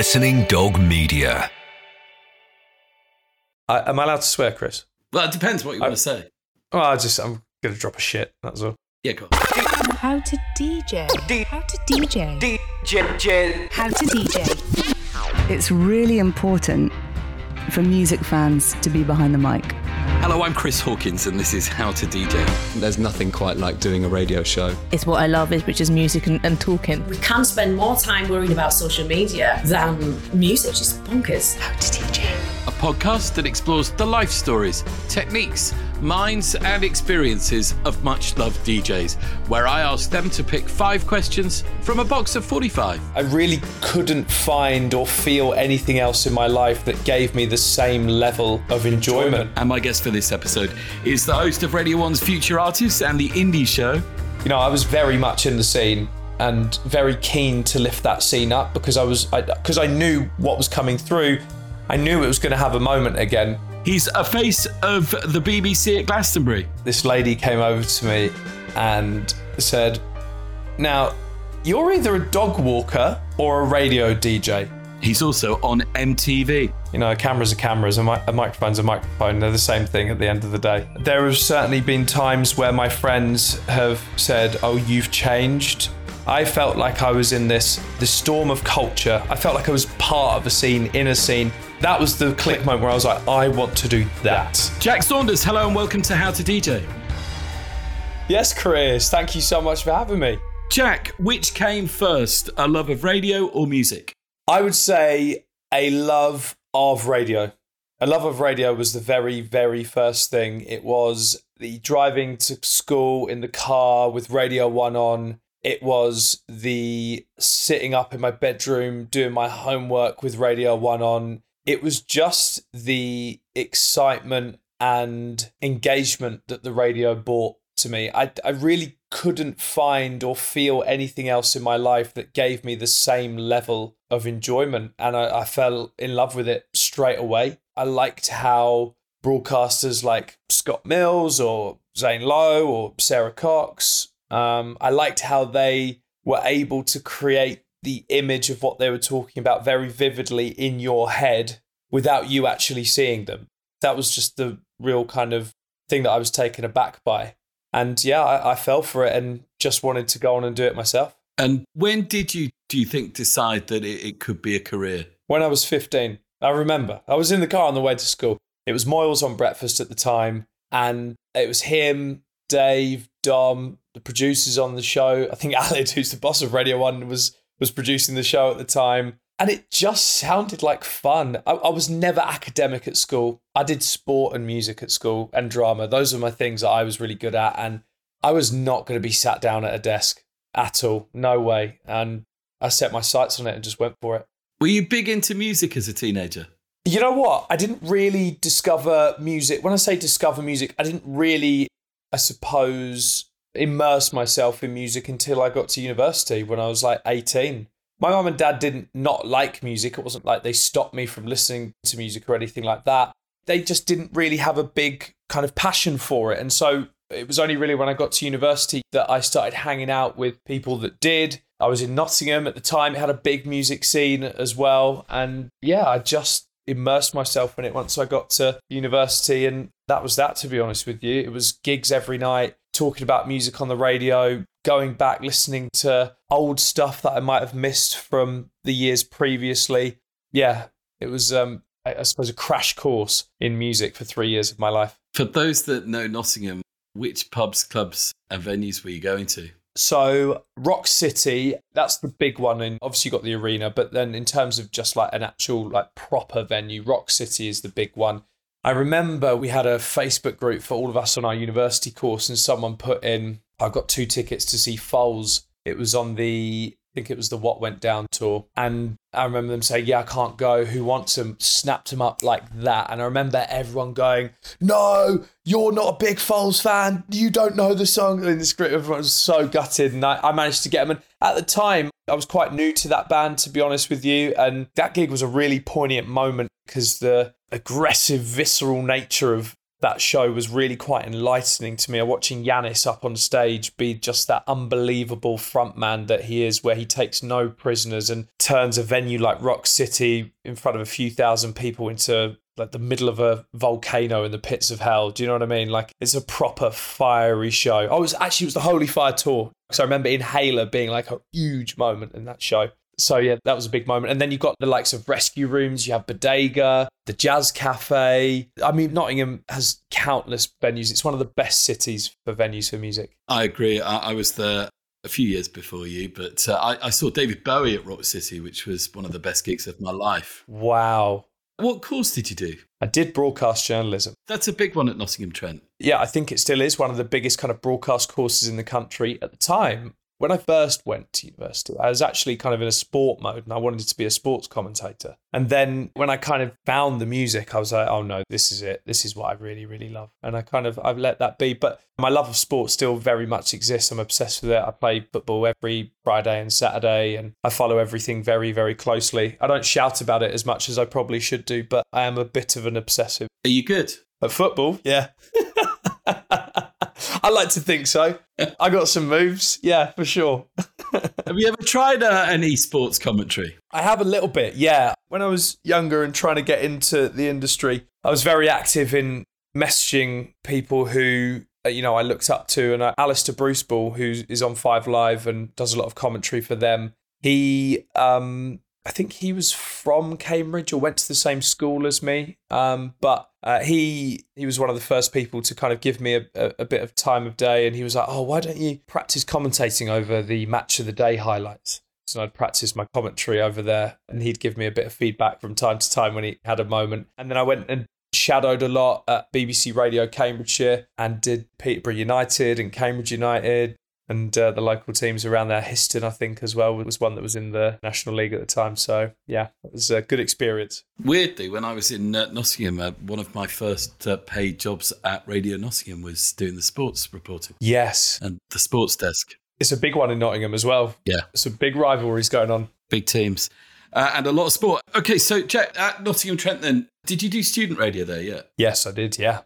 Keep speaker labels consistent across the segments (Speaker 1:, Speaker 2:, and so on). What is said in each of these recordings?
Speaker 1: Listening Dog Media.
Speaker 2: I, am I allowed to swear, Chris?
Speaker 3: Well, it depends what you want to say.
Speaker 2: Well, I just I'm gonna drop a shit. That's all.
Speaker 3: Yeah, go.
Speaker 4: How to DJ. How to DJ.
Speaker 5: DJ.
Speaker 4: How to DJ.
Speaker 6: It's really important for music fans to be behind the mic.
Speaker 3: Hello, I'm Chris Hawkins, and this is How to DJ.
Speaker 7: There's nothing quite like doing a radio show.
Speaker 8: It's what I love, is which is music and, and talking.
Speaker 9: We can't spend more time worrying about social media than music. Just bonkers.
Speaker 4: How to DJ.
Speaker 3: A podcast that explores the life stories, techniques, minds, and experiences of much loved DJs, where I ask them to pick five questions from a box of 45.
Speaker 2: I really couldn't find or feel anything else in my life that gave me the same level of enjoyment.
Speaker 3: And my guest for this episode is the host of Radio 1's Future Artists and the Indie Show.
Speaker 2: You know, I was very much in the scene and very keen to lift that scene up because I was because I, I knew what was coming through. I knew it was going to have a moment again.
Speaker 3: He's a face of the BBC at Glastonbury.
Speaker 2: This lady came over to me and said, Now, you're either a dog walker or a radio DJ.
Speaker 3: He's also on MTV.
Speaker 2: You know, a camera's a camera's, a, mi- a microphone's a microphone. They're the same thing at the end of the day. There have certainly been times where my friends have said, "Oh, you've changed." I felt like I was in this this storm of culture. I felt like I was part of a scene, in a scene. That was the click moment where I was like, I want to do that.
Speaker 3: Jack Saunders, hello and welcome to How to DJ.
Speaker 2: Yes, Chris, thank you so much for having me.
Speaker 3: Jack, which came first, a love of radio or music?
Speaker 2: I would say a love of radio. A love of radio was the very, very first thing. It was the driving to school in the car with Radio 1 on. It was the sitting up in my bedroom doing my homework with Radio 1 on. It was just the excitement and engagement that the radio brought to me. I, I really couldn't find or feel anything else in my life that gave me the same level of enjoyment. And I, I fell in love with it straight away. I liked how broadcasters like Scott Mills or Zane Lowe or Sara Cox, um, I liked how they were able to create the image of what they were talking about very vividly in your head without you actually seeing them. That was just the real kind of thing that I was taken aback by. And yeah, I, I fell for it and just wanted to go on and do it myself.
Speaker 3: And when did you, do you think, decide that it, it could be a career?
Speaker 2: When I was 15. I remember. I was in the car on the way to school. It was Moyles on breakfast at the time. And it was him, Dave, Dom, the producers on the show. I think Aled, who's the boss of Radio 1, was, was producing the show at the time. And it just sounded like fun. I, I was never academic at school. I did sport and music at school and drama. Those were my things that I was really good at. And I was not going to be sat down at a desk at all. No way. And I set my sights on it and just went for it.
Speaker 3: Were you big into music as a teenager?
Speaker 2: You know what? I didn't really discover music. When I say discover music, I didn't really, I suppose, immerse myself in music until I got to university when I was like 18. My mum and dad didn't not like music. It wasn't like they stopped me from listening to music or anything like that. They just didn't really have a big kind of passion for it. And so it was only really when I got to university that I started hanging out with people that did. I was in Nottingham at the time, it had a big music scene as well. And yeah, I just immersed myself in it once I got to university. And that was that, to be honest with you. It was gigs every night, talking about music on the radio, going back, listening to old stuff that I might have missed from the years previously. Yeah, it was, um, I suppose, a crash course in music for three years of my life.
Speaker 3: For those that know Nottingham, which pubs, clubs, and venues were you going to?
Speaker 2: So Rock City, that's the big one, and obviously you got the arena. But then in terms of just like an actual like proper venue, Rock City is the big one. I remember we had a Facebook group for all of us on our university course, and someone put in, "I've got two tickets to see Foals." It was on the I think it was the What Went Down tour. And I remember them saying, Yeah, I can't go. Who wants them? Snapped them up like that. And I remember everyone going, No, you're not a big Foals fan. You don't know the song. In the script, everyone was so gutted. And I, I managed to get them. And at the time, I was quite new to that band, to be honest with you. And that gig was a really poignant moment because the aggressive, visceral nature of that show was really quite enlightening to me. Watching Yannis up on stage be just that unbelievable frontman that he is, where he takes no prisoners and turns a venue like Rock City in front of a few thousand people into like the middle of a volcano in the pits of hell. Do you know what I mean? Like it's a proper fiery show. Oh, it was actually it was the Holy Fire tour. So I remember Inhaler being like a huge moment in that show. So yeah, that was a big moment. And then you've got the likes of Rescue Rooms, you have Bodega, the Jazz Cafe. I mean, Nottingham has countless venues. It's one of the best cities for venues for music.
Speaker 3: I agree. I, I was there a few years before you, but uh, I, I saw David Bowie at Rock City, which was one of the best gigs of my life.
Speaker 2: Wow.
Speaker 3: What course did you do?
Speaker 2: I did broadcast journalism.
Speaker 3: That's a big one at Nottingham Trent.
Speaker 2: Yeah, I think it still is one of the biggest kind of broadcast courses in the country at the time. When I first went to university, I was actually kind of in a sport mode and I wanted to be a sports commentator. And then when I kind of found the music, I was like, oh no, this is it. This is what I really, really love. And I kind of, I've let that be. But my love of sport still very much exists. I'm obsessed with it. I play football every Friday and Saturday and I follow everything very, very closely. I don't shout about it as much as I probably should do, but I am a bit of an obsessive.
Speaker 3: Are you good?
Speaker 2: At football? Yeah. I like to think so. I got some moves. Yeah, for sure.
Speaker 3: have you ever tried uh, an esports commentary?
Speaker 2: I have a little bit, yeah. When I was younger and trying to get into the industry, I was very active in messaging people who uh, you know I looked up to, and uh, Alistair Bruce-Ball, who is on Five Live and does a lot of commentary for them. He um, I think he was from Cambridge or went to the same school as me. Um, but uh, he he was one of the first people to kind of give me a, a, a, bit of time of day, and he was like, "Oh, why don't you practice commentating over the match of the day highlights?" So I'd practice my commentary over there, and he'd give me a bit of feedback from time to time when he had a moment. And then I went and shadowed a lot at BBC Radio Cambridgeshire and did Peterborough United and Cambridge United and uh, the local teams around there. Histon, I think, as well, was one that was in the National League at the time. So, yeah, it was a good experience.
Speaker 3: Weirdly, when I was in uh, Nottingham, uh, one of my first uh, paid jobs at Radio Nottingham was doing the sports reporting.
Speaker 2: Yes.
Speaker 3: And the sports desk.
Speaker 2: It's a big one in Nottingham as well.
Speaker 3: Yeah.
Speaker 2: Some big rivalries going on.
Speaker 3: Big teams. Uh, and a lot of sport. Okay, so Jack, at Nottingham Trent, then, did you do student radio there yet?
Speaker 2: Yes, I did, yeah.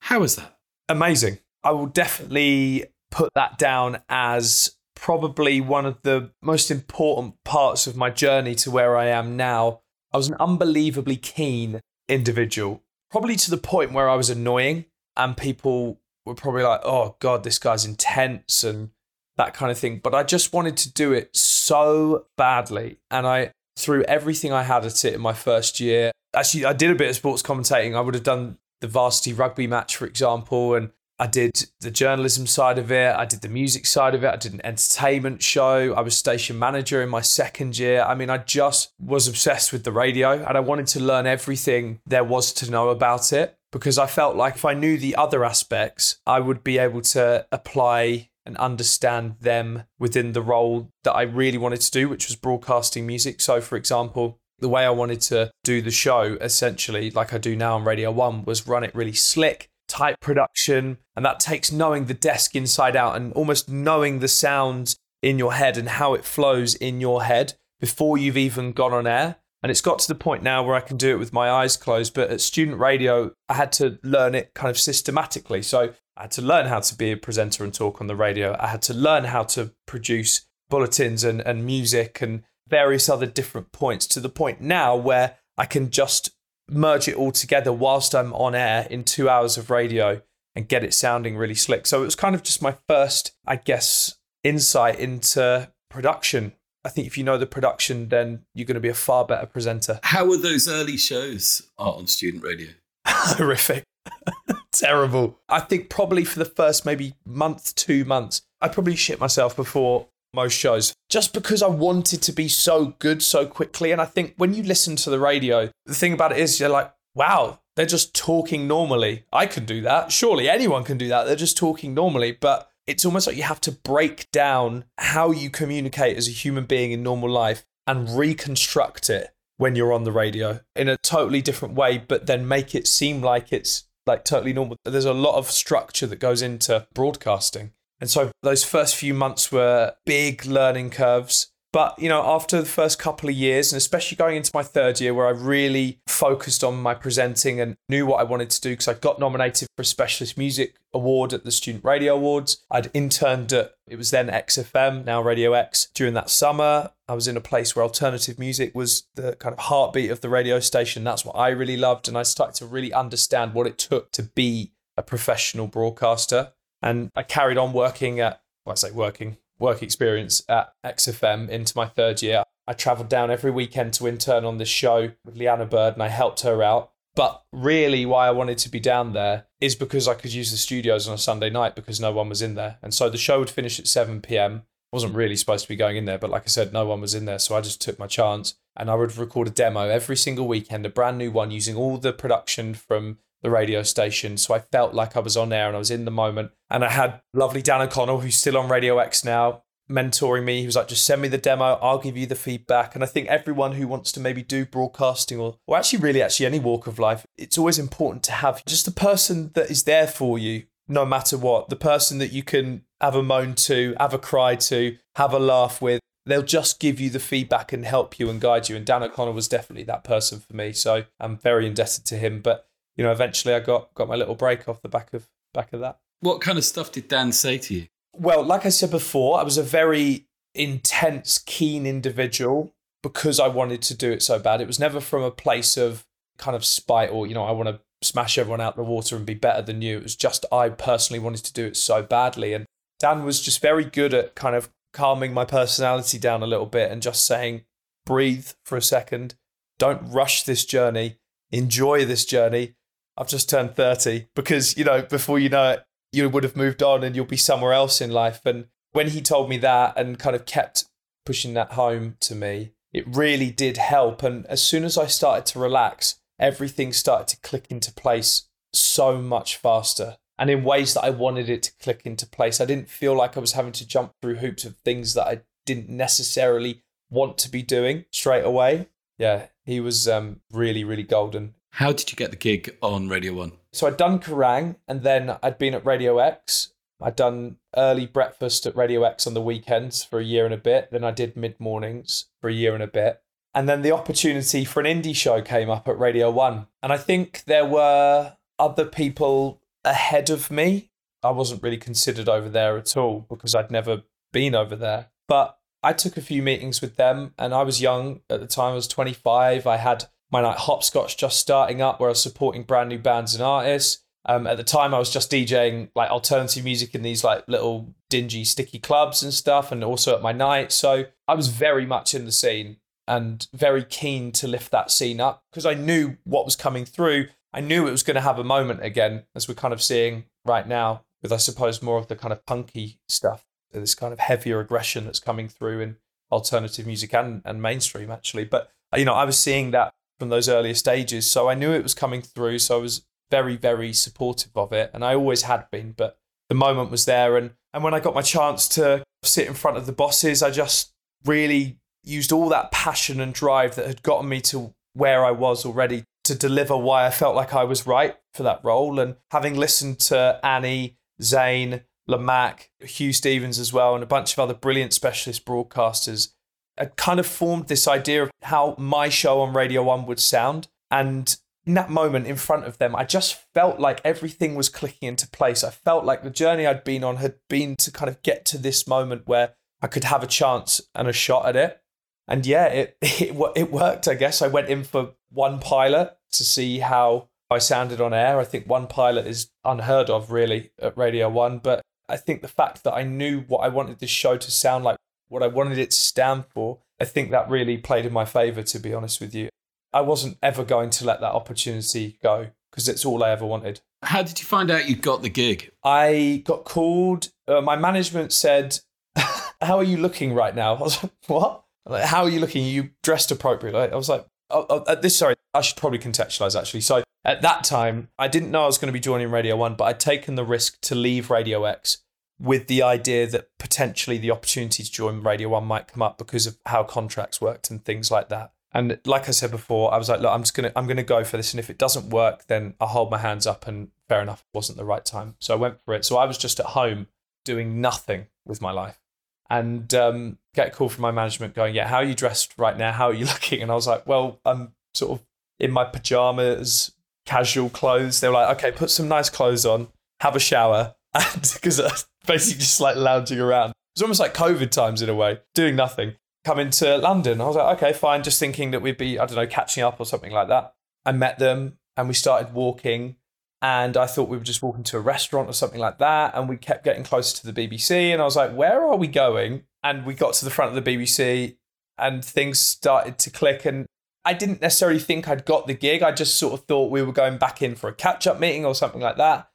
Speaker 3: How was that?
Speaker 2: Amazing. I will definitely put that down as probably one of the most important parts of my journey to where I am now. I was an unbelievably keen individual, probably to the point where I was annoying, and people were probably like, oh, God, this guy's intense and that kind of thing. But I just wanted to do it so badly. And I threw everything I had at it in my first year. Actually, I did a bit of sports commentating. I would have done the varsity rugby match, for example, and I did the journalism side of it. I did the music side of it. I did an entertainment show. I was station manager in my second year. I mean, I just was obsessed with the radio and I wanted to learn everything there was to know about it because I felt like if I knew the other aspects, I would be able to apply and understand them within the role that I really wanted to do, which was broadcasting music. So, for example, the way I wanted to do the show, essentially, like I do now on Radio 1, was run it really slick type production. And that takes knowing the desk inside out and almost knowing the sounds in your head and how it flows in your head before you've even gone on air. And it's got to the point now where I can do it with my eyes closed. But at student radio, I had to learn it kind of systematically. So I had to learn how to be a presenter and talk on the radio. I had to learn how to produce bulletins and, and music and various other different points to the point now where I can just merge it all together whilst I'm on air in two hours of radio and get it sounding really slick. So it was kind of just my first, I guess, insight into production. I think if you know the production, then you're going to be a far better presenter.
Speaker 3: How were those early shows on student radio?
Speaker 2: Horrific. Terrible. I think probably for the first maybe month, two months, I probably shit myself before most shows just because I wanted to be so good so quickly. And I think when you listen to the radio, the thing about it is you're like, wow, they're just talking normally. I can do that. Surely anyone can do that. They're just talking normally. But it's almost like you have to break down how you communicate as a human being in normal life and reconstruct it when you're on the radio in a totally different way, but then make it seem like it's like totally normal. There's a lot of structure that goes into broadcasting. And so those first few months were big learning curves. But, you know, after the first couple of years, and especially going into my third year, where I really focused on my presenting and knew what I wanted to do, because I got nominated for a Specialist Music Award at the Student Radio Awards. I'd interned at, it was then XFM, now Radio X, during that summer. I was in a place where alternative music was the kind of heartbeat of the radio station. That's what I really loved. And I started to really understand what it took to be a professional broadcaster. And I carried on working at, well, I say working, work experience at XFM into my third year. I travelled down every weekend to intern on this show with Lliana Bird and I helped her out. But really, why I wanted to be down there is because I could use the studios on a Sunday night because no one was in there. And so the show would finish at 7 p.m. I wasn't really supposed to be going in there, but like I said, no one was in there. So I just took my chance and I would record a demo every single weekend, a brand new one using all the production from the radio station. So I felt like I was on air and I was in the moment. And I had lovely Dan O'Connell, who's still on Radio X now, mentoring me. He was like, just send me the demo, I'll give you the feedback. And I think everyone who wants to maybe do broadcasting or, or actually, really, actually any walk of life, it's always important to have just a person that is there for you no matter what. The person that you can have a moan to, have a cry to, have a laugh with. They'll just give you the feedback and help you and guide you. And Dan O'Connell was definitely that person for me. So I'm very indebted to him. But you know, eventually I got got my little break off the back of back of that.
Speaker 3: What kind of stuff did Dan say to you?
Speaker 2: Well, like I said before, I was a very intense, keen individual because I wanted to do it so bad. It was never from a place of kind of spite or, you know, I want to smash everyone out the water and be better than you. It was just I personally wanted to do it so badly. And Dan was just very good at kind of calming my personality down a little bit and just saying, breathe for a second. Don't rush this journey. Enjoy this journey. I've just turned 30 because, you know, before you know it, you would have moved on and you'll be somewhere else in life. And when he told me that and kind of kept pushing that home to me, it really did help. And as soon as I started to relax, everything started to click into place so much faster and in ways that I wanted it to click into place. I didn't feel like I was having to jump through hoops of things that I didn't necessarily want to be doing straight away. Yeah, he was um, really, really golden.
Speaker 3: How did you get the gig on Radio 1?
Speaker 2: So I'd done Kerrang and then I'd been at Radio X. I'd done early breakfast at Radio X on the weekends for a year and a bit. Then I did mid mornings for a year and a bit. And then the opportunity for an indie show came up at Radio 1. And I think there were other people ahead of me. I wasn't really considered over there at all because I'd never been over there. But I took a few meetings with them and I was young at the time. I was 25. I had my like hopscotch just starting up where I was supporting brand new bands and artists. Um, at the time, I was just DJing like alternative music in these like little dingy, sticky clubs and stuff, and also at my night. So I was very much in the scene and very keen to lift that scene up because I knew what was coming through. I knew it was going to have a moment again, as we're kind of seeing right now, with I suppose more of the kind of punky stuff, this kind of heavier aggression that's coming through in alternative music and, and mainstream actually. But you know, I was seeing that from those earlier stages. So I knew it was coming through. So I was very, very supportive of it. And I always had been, but the moment was there. And, and when I got my chance to sit in front of the bosses, I just really used all that passion and drive that had gotten me to where I was already to deliver why I felt like I was right for that role. And having listened to Annie, Zane, Lamacq, Huw Stephens as well, and a bunch of other brilliant specialist broadcasters, Uh, kind of formed this idea of how my show on Radio 1 would sound. And in that moment in front of them, I just felt like everything was clicking into place. I felt like the journey I'd been on had been to kind of get to this moment where I could have a chance and a shot at it. And yeah, it, it, it worked, I guess. I went in for one pilot to see how I sounded on air. I think one pilot is unheard of, really, at Radio 1. But I think the fact that I knew what I wanted this show to sound like what I wanted it to stand for, I think that really played in my favour, to be honest with you. I wasn't ever going to let that opportunity go because it's all I ever wanted.
Speaker 3: How did you find out you got the gig?
Speaker 2: I got called. Uh, my management said, How are you looking right now? I was like, What? Like, How are you looking? Are You dressed appropriately. I was like, oh, oh, uh, this, sorry, I should probably contextualize actually. So at that time, I didn't know I was going to be joining Radio 1, but I'd taken the risk to leave Radio X with the idea that potentially the opportunity to join Radio One might come up because of how contracts worked and things like that. And like I said before, I was like, look, I'm just gonna I'm gonna go for this, and if it doesn't work, then I'll hold my hands up. And fair enough, it wasn't the right time, so I went for it. So I was just at home doing nothing with my life, and um, get a call from my management going, "Yeah, how are you dressed right now? How are you looking?" And I was like, "Well, I'm sort of in my pajamas, casual clothes." They were like, "Okay, put some nice clothes on, have a shower," because basically just like lounging around. It was almost like COVID times in a way, doing nothing. Coming to London, I was like, "Okay, fine," just thinking that we'd be, I don't know, catching up or something like that. I met them and we started walking and I thought we were just walking to a restaurant or something like that. And we kept getting closer to the BBC. And I was like, where are we going? And we got to the front of the BBC and things started to click. And I didn't necessarily think I'd got the gig. I just sort of thought we were going back in for a catch up meeting or something like that.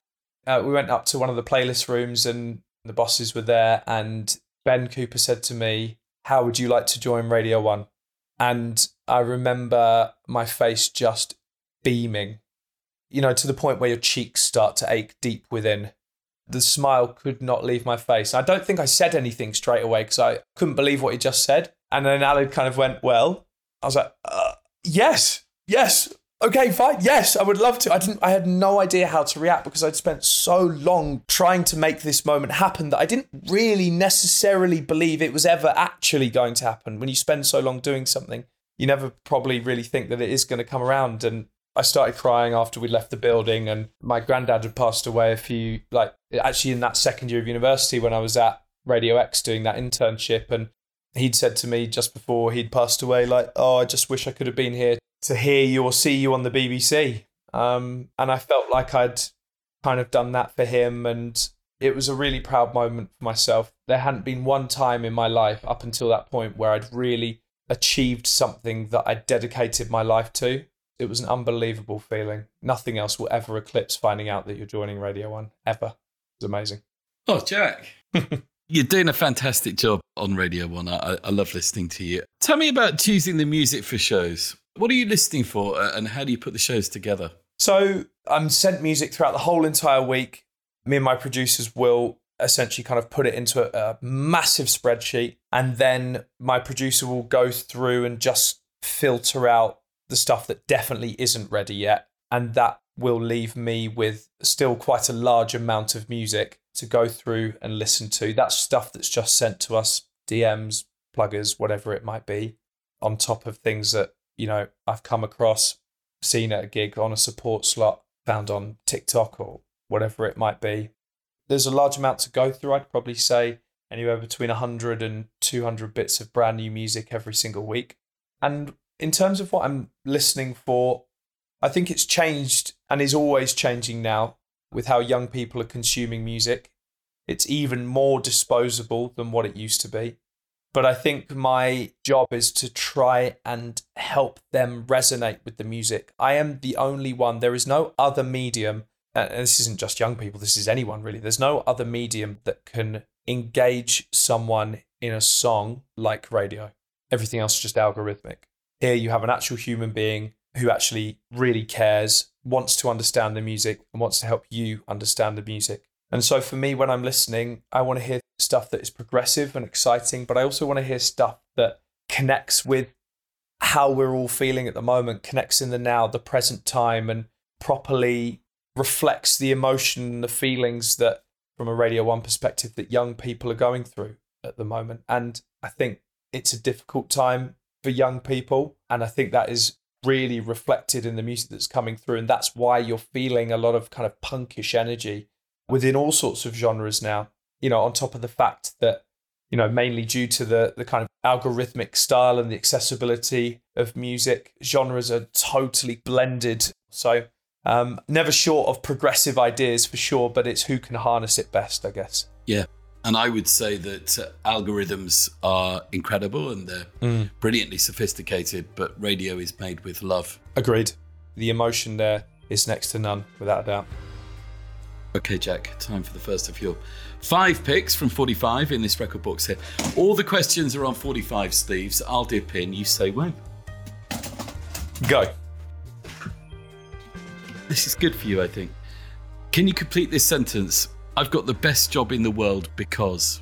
Speaker 2: Uh, we went up to one of the playlist rooms and the bosses were there. And Ben Cooper said to me, How would you like to join Radio One? And I remember my face just beaming you know, to the point where your cheeks start to ache deep within. The smile could not leave my face. I don't think I said anything straight away because I couldn't believe what he just said. And then Aled kind of went, Well, I was like, uh, Yes, yes, okay, fine, yes, I would love to. I didn't, I had no idea how to react because I'd spent so long trying to make this moment happen that I didn't really necessarily believe it was ever actually going to happen. When you spend so long doing something, you never probably really think that it is going to come around. And I started crying after we left the building, and my granddad had passed away a few, like actually in that second year of university when I was at Radio X doing that internship, and he'd said to me just before he'd passed away, like, "Oh, I just wish I could have been here to hear you or see you on the BBC." Um, and I felt like I'd kind of done that for him, and it was a really proud moment for myself. There hadn't been one time in my life up until that point where I'd really achieved something that I dedicated my life to it was an unbelievable feeling. Nothing else will ever eclipse finding out that you're joining Radio One ever. It's amazing.
Speaker 3: Oh, Jack. You're doing a fantastic job on Radio One. I, I, love listening to you. Tell me about choosing the music for shows. What are you listening for uh, and how do you put the shows together?
Speaker 2: So I'm sent music throughout the whole entire week. Me and my producers will essentially kind of put it into a, a massive spreadsheet. And then my producer will go through and just filter out the stuff that definitely isn't ready yet. And that will leave me with still quite a large amount of music to go through and listen to. That's stuff that's just sent to us, DMs, pluggers, whatever it might be, on top of things that, you know, I've come across, seen at a gig on a support slot, found on TikTok or whatever it might be. There's a large amount to go through. I'd probably say anywhere between 100 and 200 bits of brand new music every single week. And in terms of what I'm listening for, I think it's changed and is always changing now with how young people are consuming music. It's even more disposable than what it used to be. But I think my job is to try and help them resonate with the music. I am the only one, there is no other medium, and this isn't just young people, this is anyone really. There's no other medium that can engage someone in a song like radio. Everything else is just algorithmic. Here you have an actual human being who actually really cares, wants to understand the music, and wants to help you understand the music. And so for me, when I'm listening, I want to hear stuff that is progressive and exciting, but I also want to hear stuff that connects with how we're all feeling at the moment, connects in the now, the present time, and properly reflects the emotion and the feelings that, from a Radio 1 perspective, that young people are going through at the moment. And I think it's a difficult time for young people. And I think that is really reflected in the music that's coming through. And that's why you're feeling a lot of kind of punkish energy within all sorts of genres now, you know, on top of the fact that, you know, mainly due to the, the kind of algorithmic style and the accessibility of music, genres are totally blended. So, um, never short of progressive ideas for sure, but it's who can harness it best, I guess.
Speaker 3: Yeah. And I would say that uh, algorithms are incredible and they're mm. brilliantly sophisticated, but radio is made with love.
Speaker 2: Agreed. The emotion there is next to none, without a doubt.
Speaker 3: Okay, Jack, time for the first of your five picks from 45 in this record box here. All the questions are on 45 sleeves. I'll dip in, you say when.
Speaker 2: Go.
Speaker 3: This is good for you, I think. Can you complete this sentence? I've got the best job in the world because.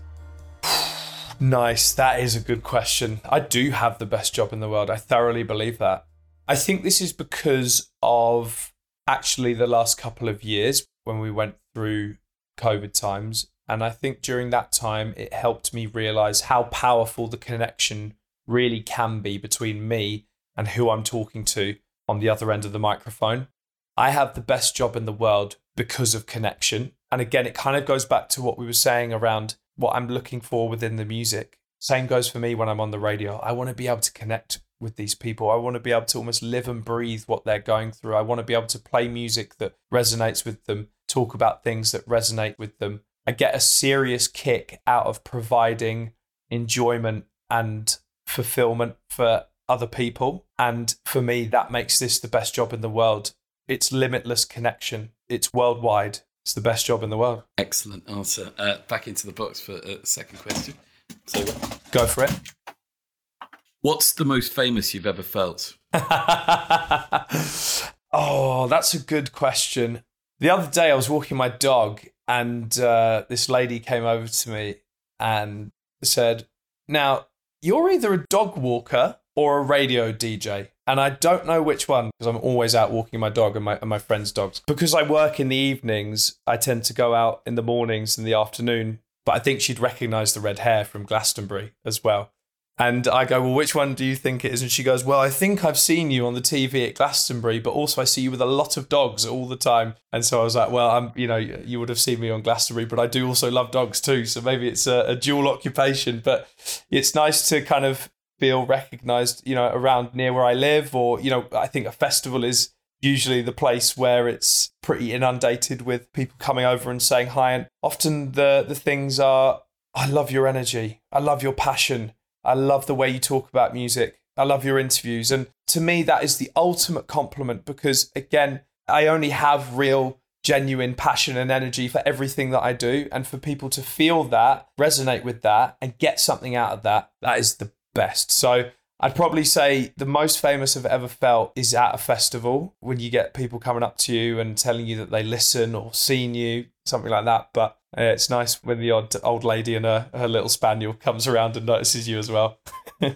Speaker 2: nice. That is a good question. I do have the best job in the world. I thoroughly believe that. I think this is because of actually the last couple of years when we went through COVID times And I think during that time, it helped me realize how powerful the connection really can be between me and who I'm talking to on the other end of the microphone. I have the best job in the world because of connection. And again, it kind of goes back to what we were saying around what I'm looking for within the music. Same goes for me when I'm on the radio. I want to be able to connect with these people. I want to be able to almost live and breathe what they're going through. I want to be able to play music that resonates with them, talk about things that resonate with them. I get a serious kick out of providing enjoyment and fulfillment for other people. And for me, that makes this the best job in the world. It's limitless connection, it's worldwide. It's the best job in the world.
Speaker 3: Excellent answer. Uh, back into the box for a second question. So,
Speaker 2: Go for it.
Speaker 3: what's the most famous you've ever felt?
Speaker 2: oh, that's a good question. The other day, I was walking my dog, and uh, this lady came over to me and said, Now, you're either a dog walker or a radio DJ. And I don't know which one because I'm always out walking my dog and my, and my friends' dogs. Because I work in the evenings, I tend to go out in the mornings and the afternoon. But I think she'd recognize the red hair from Glastonbury as well. And I go, Well, which one do you think it is? And she goes, Well, I think I've seen you on the TV at Glastonbury, but also I see you with a lot of dogs all the time. And so I was like, Well, I'm, you know, you would have seen me on Glastonbury, but I do also love dogs too. So maybe it's a, a dual occupation. But it's nice to kind of feel recognized, you know, around near where I live, or, you know, I think a festival is usually the place where it's pretty inundated with people coming over and saying hi. And often the, the things are, I love your energy. I love your passion. I love the way you talk about music. I love your interviews. And to me, that is the ultimate compliment because, again, I only have real, genuine passion and energy for everything that I do. And for people to feel that, resonate with that, and get something out of that, that is the best. So I'd probably say the most famous I've ever felt is at a festival when you get people coming up to you and telling you that they listen or seen you, something like that. But uh, it's nice when the odd old lady and her, her little spaniel comes around and notices you as well.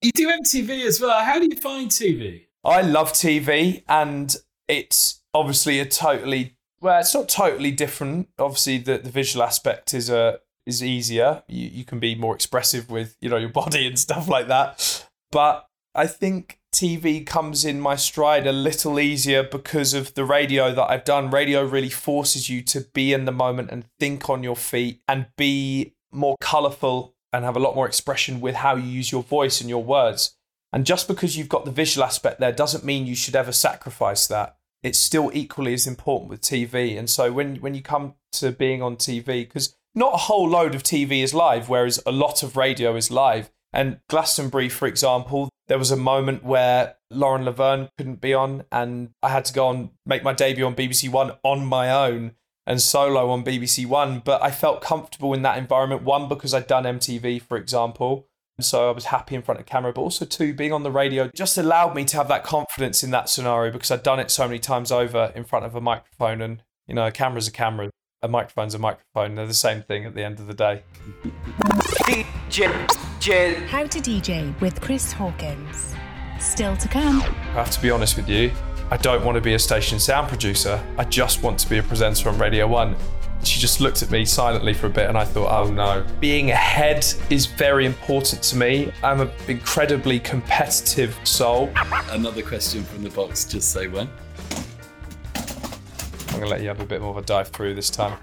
Speaker 3: You do MTV as well. How do you find TV?
Speaker 2: I love TV and it's obviously a totally well, it's not totally different. Obviously the, the visual aspect is a is easier. You you can be more expressive with, you know, your body and stuff like that. But I think TV comes in my stride a little easier because of the radio that I've done. Radio really forces you to be in the moment and think on your feet and be more colourful and have a lot more expression with how you use your voice and your words. And just because you've got the visual aspect there doesn't mean you should ever sacrifice that. It's still equally as important with TV. And so when when you come to being on TV, because not a whole load of TV is live, whereas a lot of radio is live. And Glastonbury, for example, there was a moment where Lauren Laverne couldn't be on, and I had to go on make my debut on BBC One on my own and solo on BBC One. But I felt comfortable in that environment. One because I'd done MTV, for example, so I was happy in front of camera. But also two, being on the radio just allowed me to have that confidence in that scenario because I'd done it so many times over in front of a microphone. And you know, a camera's a camera, a microphone's a microphone. They're the same thing at the end of the day.
Speaker 4: How to DJ with Chris Hawkins. Still to come.
Speaker 2: I have to be honest with you. I don't want to be a station sound producer. I just want to be a presenter on Radio 1. She just looked at me silently for a bit and I thought, oh no. Being ahead is very important to me. I'm an incredibly competitive soul.
Speaker 3: Another question from the box. Just say when.
Speaker 2: I'm going to let you have a bit more of a dive through this time.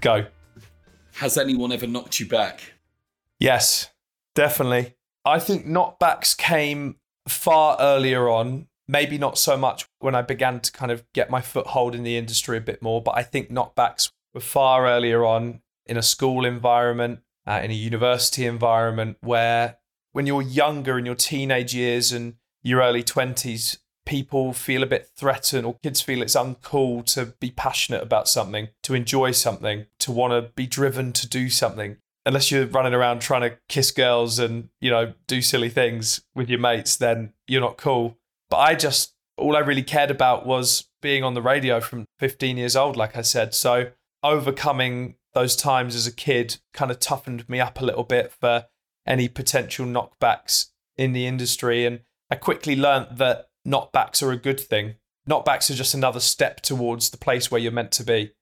Speaker 2: Go.
Speaker 3: Has anyone ever knocked you back?
Speaker 2: Yes, definitely. I think knockbacks came far earlier on. Maybe not so much when I began to kind of get my foothold in the industry a bit more, but I think knockbacks were far earlier on in a school environment, uh, in a university environment, where when you're younger in your teenage years and your early 20s, people feel a bit threatened or kids feel it's uncool to be passionate about something, to enjoy something, to want to be driven to do something. Unless you're running around trying to kiss girls and, you know, do silly things with your mates, then you're not cool. But I just, all I really cared about was being on the radio from 15 years old, like I said. So overcoming those times as a kid kind of toughened me up a little bit for any potential knockbacks in the industry. And I quickly learnt that knockbacks are a good thing. Knockbacks are just another step towards the place where you're meant to be.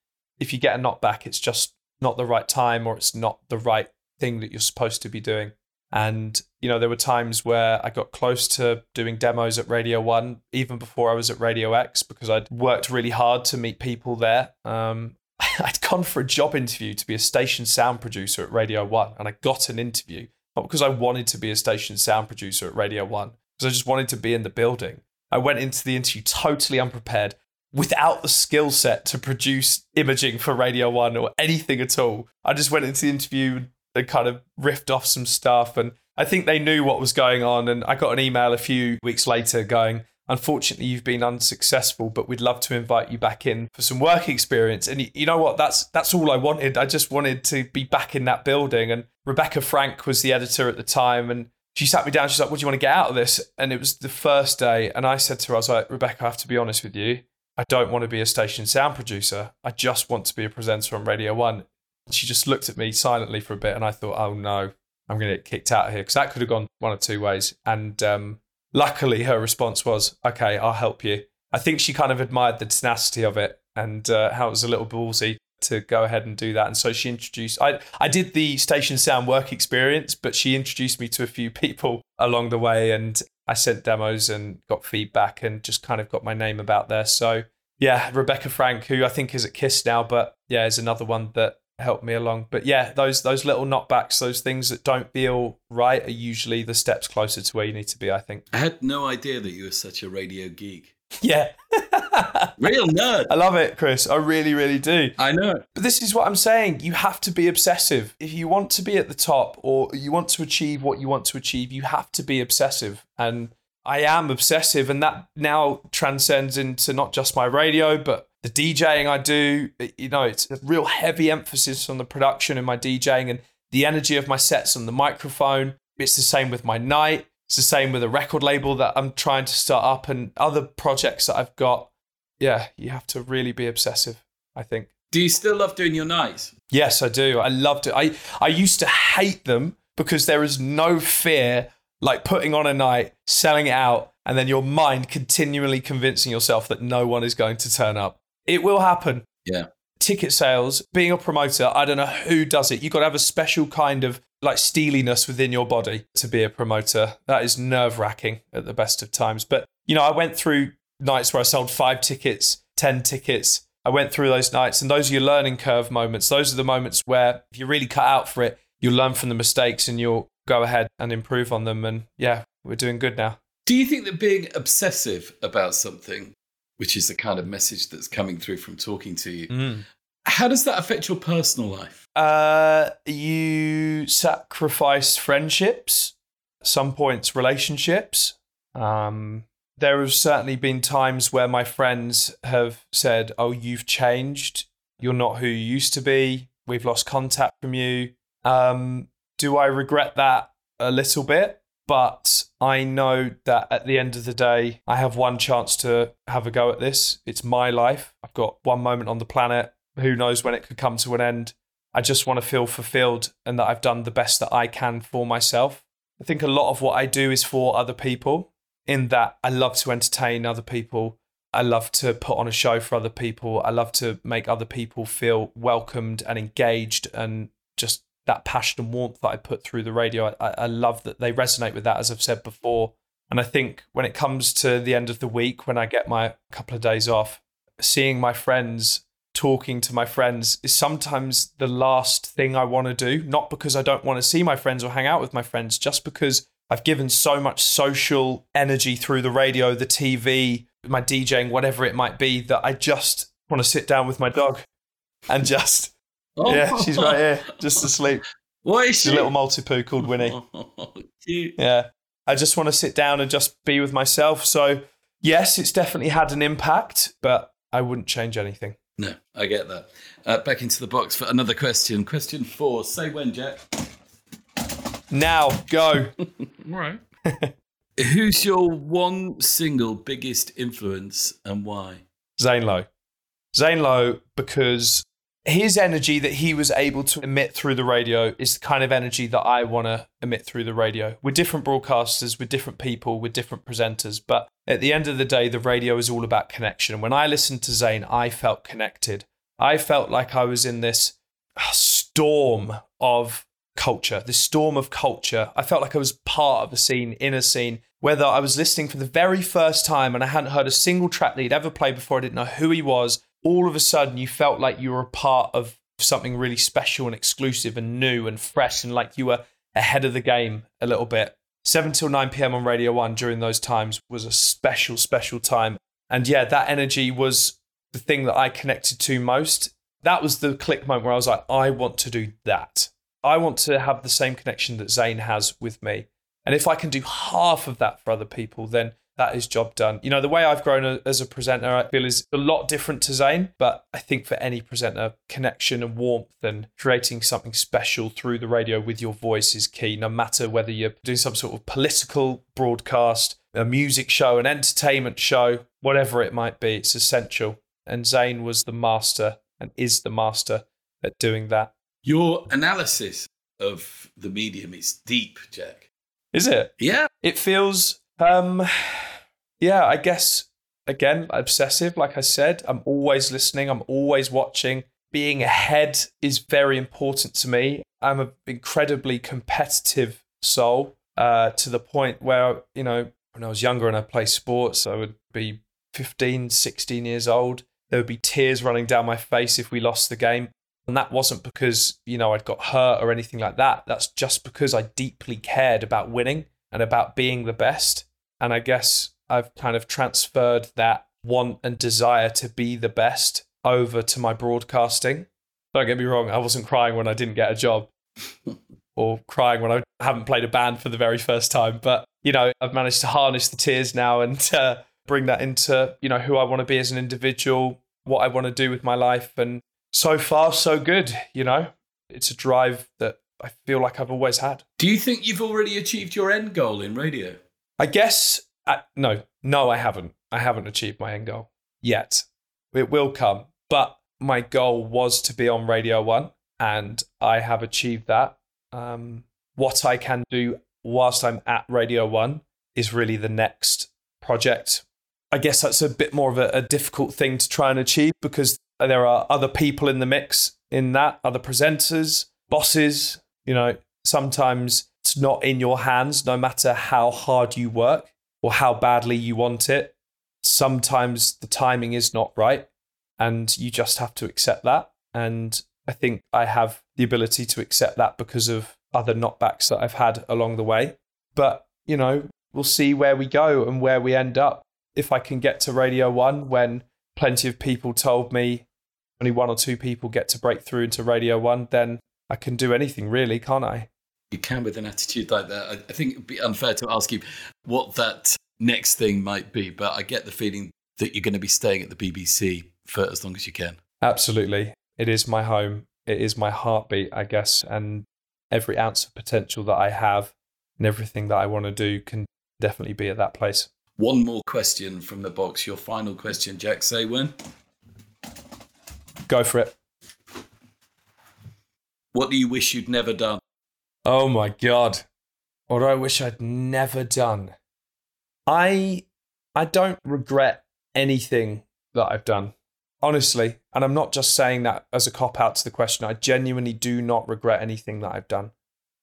Speaker 2: if you get a knockback, it's just not the right time or it's not the right thing that you're supposed to be doing. And, you know, there were times where I got close to doing demos at Radio One, even before I was at Radio X, because I'd worked really hard to meet people there. Um, I'd gone for a job interview to be a station sound producer at Radio One, and I got an interview, not because I wanted to be a station sound producer at Radio One, because I just wanted to be in the building. I went into the interview totally unprepared, without the skill set to produce imaging for Radio One or anything at all. I just went into the interview and kind of riffed off some stuff. And I think they knew what was going on. And I got an email a few weeks later going, Unfortunately, you've been unsuccessful, but we'd love to invite you back in for some work experience. And you know what? That's that's all I wanted. I just wanted to be back in that building. And Rebecca Frank was the editor at the time, and she sat me down. She's like, "What do you want to get out of this?" And it was the first day, and I said to her, "I was like, Rebecca, I have to be honest with you. I don't want to be a station sound producer. I just want to be a presenter on Radio One." She just looked at me silently for a bit, and I thought, "Oh no, I'm going to get kicked out of here," because that could have gone one of two ways. And um, luckily, her response was, "Okay, I'll help you." I think she kind of admired the tenacity of it and uh, how it was a little ballsy to go ahead and do that. And so she introduced I I did the station sound work experience, but she introduced me to a few people along the way and I sent demos and got feedback and just kind of got my name about there. So yeah, Rebecca Frank, who I think is at Kiss now, but yeah, is another one that helped me along. But yeah, those those little knockbacks, those things that don't feel right are usually the steps closer to where you need to be, I think.
Speaker 3: I had no idea that you were such a radio geek.
Speaker 2: Yeah.
Speaker 3: Real nerd.
Speaker 2: I love it, Chris. I really, really do.
Speaker 3: I know.
Speaker 2: But this is what I'm saying. You have to be obsessive. If you want to be at the top or you want to achieve what you want to achieve, you have to be obsessive. And I am obsessive. And that now transcends into not just my radio, but the DJing I do. You know, it's a real heavy emphasis on the production in my DJing and the energy of my sets on the microphone. It's the same with my night. It's the same with a record label that I'm trying to start up and other projects that I've got. Yeah, you have to really be obsessive, I think.
Speaker 3: Do you still love doing your nights?
Speaker 2: Yes, I do. I loved it. I, I used to hate them because there is no fear like putting on a night, selling it out, and then your mind continually convincing yourself that no one is going to turn up. It will happen.
Speaker 3: Yeah.
Speaker 2: Ticket sales, being a promoter, I don't know who does it. You've got to have a special kind of like steeliness within your body to be a promoter. That is nerve wracking at the best of times. But, you know, I went through nights where I sold five tickets, 10 tickets. I went through those nights, and those are your learning curve moments. Those are the moments where if you really cut out for it, you'll learn from the mistakes and you'll go ahead and improve on them. And yeah, we're doing good now.
Speaker 3: Do you think that being obsessive about something, which is the kind of message that's coming through from talking to you,
Speaker 2: Mm.
Speaker 3: How does that affect your personal life?
Speaker 2: Uh, you sacrifice friendships, some points relationships. Um, there have certainly been times where my friends have said, "Oh, you've changed. You're not who you used to be. We've lost contact from you." Um, do I regret that a little bit? But I know that at the end of the day, I have one chance to have a go at this. It's my life. I've got one moment on the planet. Who knows when it could come to an end? I just want to feel fulfilled and that I've done the best that I can for myself. I think a lot of what I do is for other people, in that I love to entertain other people. I love to put on a show for other people. I love to make other people feel welcomed and engaged and just that passion and warmth that I put through the radio. I, I love that they resonate with that, as I've said before. And I think when it comes to the end of the week, when I get my couple of days off, seeing my friends, talking to my friends is sometimes the last thing I want to do. Not because I don't want to see my friends or hang out with my friends, just because I've given so much social energy through the radio, the TV, my DJing, whatever it might be, that I just want to sit down with my dog and just
Speaker 3: Oh.
Speaker 2: yeah, she's right here, just asleep.
Speaker 3: What is
Speaker 2: She's
Speaker 3: she?
Speaker 2: a little Maltipoo called Winnie.
Speaker 3: Cute.
Speaker 2: Yeah. I just want to sit down and just be with myself. So, yes, it's definitely had an impact, but I wouldn't change anything.
Speaker 3: No, I get that. Uh, back into the box for another question. Question four. Say when, Jack.
Speaker 2: Now, go.
Speaker 3: Right. Who's your one single biggest influence and why?
Speaker 2: Zane Lowe. Zane Lowe, because his energy that he was able to emit through the radio is the kind of energy that I want to emit through the radio. We're different broadcasters, with different people, with different presenters, but at the end of the day, the radio is all about connection. When I listened to Zane, I felt connected. I felt like I was in this storm of culture, this storm of culture. I felt like I was part of a scene, in a scene, whether I was listening for the very first time and I hadn't heard a single track that he'd ever played before, I didn't know who he was. All of a sudden, you felt like you were a part of something really special and exclusive and new and fresh, and like you were ahead of the game a little bit. 7 till 9 p.m. on Radio 1 during those times was a special, special time. And yeah, that energy was the thing that I connected to most. That was the click moment where I was like, I want to do that. I want to have the same connection that Zane has with me. And if I can do half of that for other people, then that is job done. You know, the way I've grown as a presenter, I feel is a lot different to Zane, but I think for any presenter, connection and warmth and creating something special through the radio with your voice is key, no matter whether you're doing some sort of political broadcast, a music show, an entertainment show, whatever it might be, it's essential. And Zane was the master and is the master at doing that.
Speaker 3: Your analysis of the medium is deep, Jack.
Speaker 2: Is it?
Speaker 3: Yeah.
Speaker 2: It feels um yeah, I guess again, obsessive like I said. I'm always listening, I'm always watching. Being ahead is very important to me. I'm an incredibly competitive soul uh, to the point where, you know, when I was younger and I played sports, I would be 15, 16 years old. There would be tears running down my face if we lost the game. And that wasn't because, you know, I'd got hurt or anything like that. That's just because I deeply cared about winning and about being the best. And I guess I've kind of transferred that want and desire to be the best over to my broadcasting. Don't get me wrong, I wasn't crying when I didn't get a job or crying when I haven't played a band for the very first time. But, you know, I've managed to harness the tears now and uh, bring that into, you know, who I want to be as an individual, what I want to do with my life. And so far, so good. You know, it's a drive that I feel like I've always had.
Speaker 3: Do you think you've already achieved your end goal in radio?
Speaker 2: I guess, uh, no, no, I haven't. I haven't achieved my end goal yet. It will come. But my goal was to be on Radio 1, and I have achieved that. Um, what I can do whilst I'm at Radio 1 is really the next project. I guess that's a bit more of a, a difficult thing to try and achieve because there are other people in the mix in that, other presenters, bosses. You know, sometimes it's not in your hands, no matter how hard you work or how badly you want it. Sometimes the timing is not right, and you just have to accept that. And I think I have the ability to accept that because of other knockbacks that I've had along the way. But, you know, we'll see where we go and where we end up. If I can get to Radio 1 when plenty of people told me only one or two people get to break through into Radio 1, then I can do anything really, can't I?
Speaker 3: You can with an attitude like that. I think it'd be unfair to ask you what that next thing might be, but I get the feeling that you're going to be staying at the BBC for as long as you can.
Speaker 2: Absolutely. It is my home. It is my heartbeat, I guess. And every ounce of potential that I have and everything that I want to do can definitely be at that place.
Speaker 3: One more question from the box. Your final question, Jack. Say when?
Speaker 2: Go for it.
Speaker 3: What do you wish you'd never done?
Speaker 2: Oh my God. What I wish I'd never done? I I don't regret anything that I've done. Honestly, and I'm not just saying that as a cop out to the question. I genuinely do not regret anything that I've done.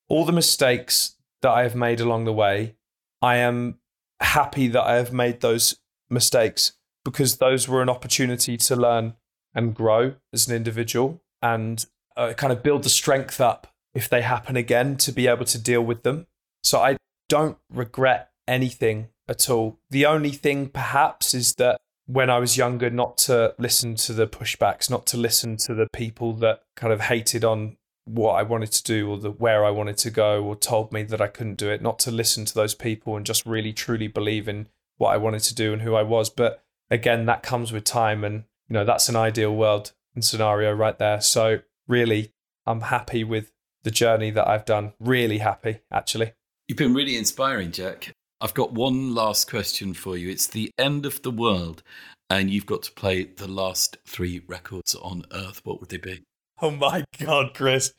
Speaker 2: All the mistakes that I have made along the way, I am happy that I have made those mistakes because those were an opportunity to learn and grow as an individual and uh, kind of build the strength up if they happen again to be able to deal with them. So I don't regret anything at all. The only thing perhaps is that when I was younger, not to listen to the pushbacks, not to listen to the people that kind of hated on what I wanted to do or the where I wanted to go or told me that I couldn't do it, not to listen to those people and just really truly believe in what I wanted to do and who I was. But again, that comes with time and you know, that's an ideal world and scenario right there. So really I'm happy with the journey that I've done. Really happy, actually.
Speaker 3: You've been really inspiring, Jack. I've got one last question for you. It's the end of the world, and you've got to play the last three records on Earth. What would they be?
Speaker 2: Oh my God, Chris.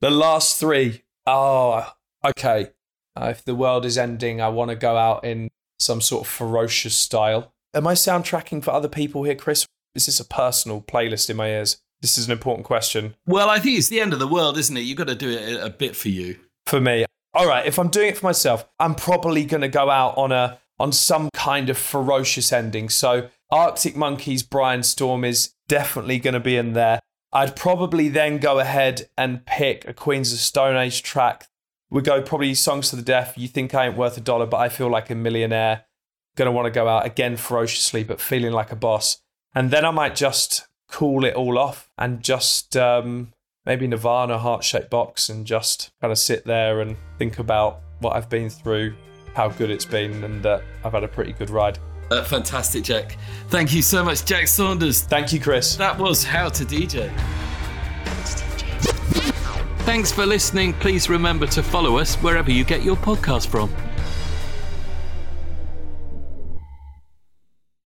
Speaker 2: The last three. Oh, okay. Uh, if the world is ending, I want to go out in some sort of ferocious style. Am I soundtracking for other people here, Chris? is this a personal playlist in my ears? This is an important question
Speaker 3: Well, I think it's the end of the world, isn't it? You've got to do it a bit for you.
Speaker 2: for me. All right, if I'm doing it for myself, I'm probably going to go out on a on some kind of ferocious ending. So Arctic Monkeys, Brianstorm is definitely going to be in there. I'd probably then go ahead and pick a Queens of Stone Age track. We go probably Songs to the Deaf. You think I ain't worth a dollar, but I feel like a millionaire. Gonna want to go out again ferociously, but feeling like a boss. And then I might just cool it all off and just um, maybe Nirvana heart shaped box and just kind of sit there and think about what I've been through, how good it's been, and uh, I've had a pretty good ride.
Speaker 3: Uh, fantastic, Jack. Thank you so much, Jack Saunders.
Speaker 2: Thank you, Chris.
Speaker 3: That was How to DJ. Thanks for listening. Please remember to follow us wherever you get your podcast from.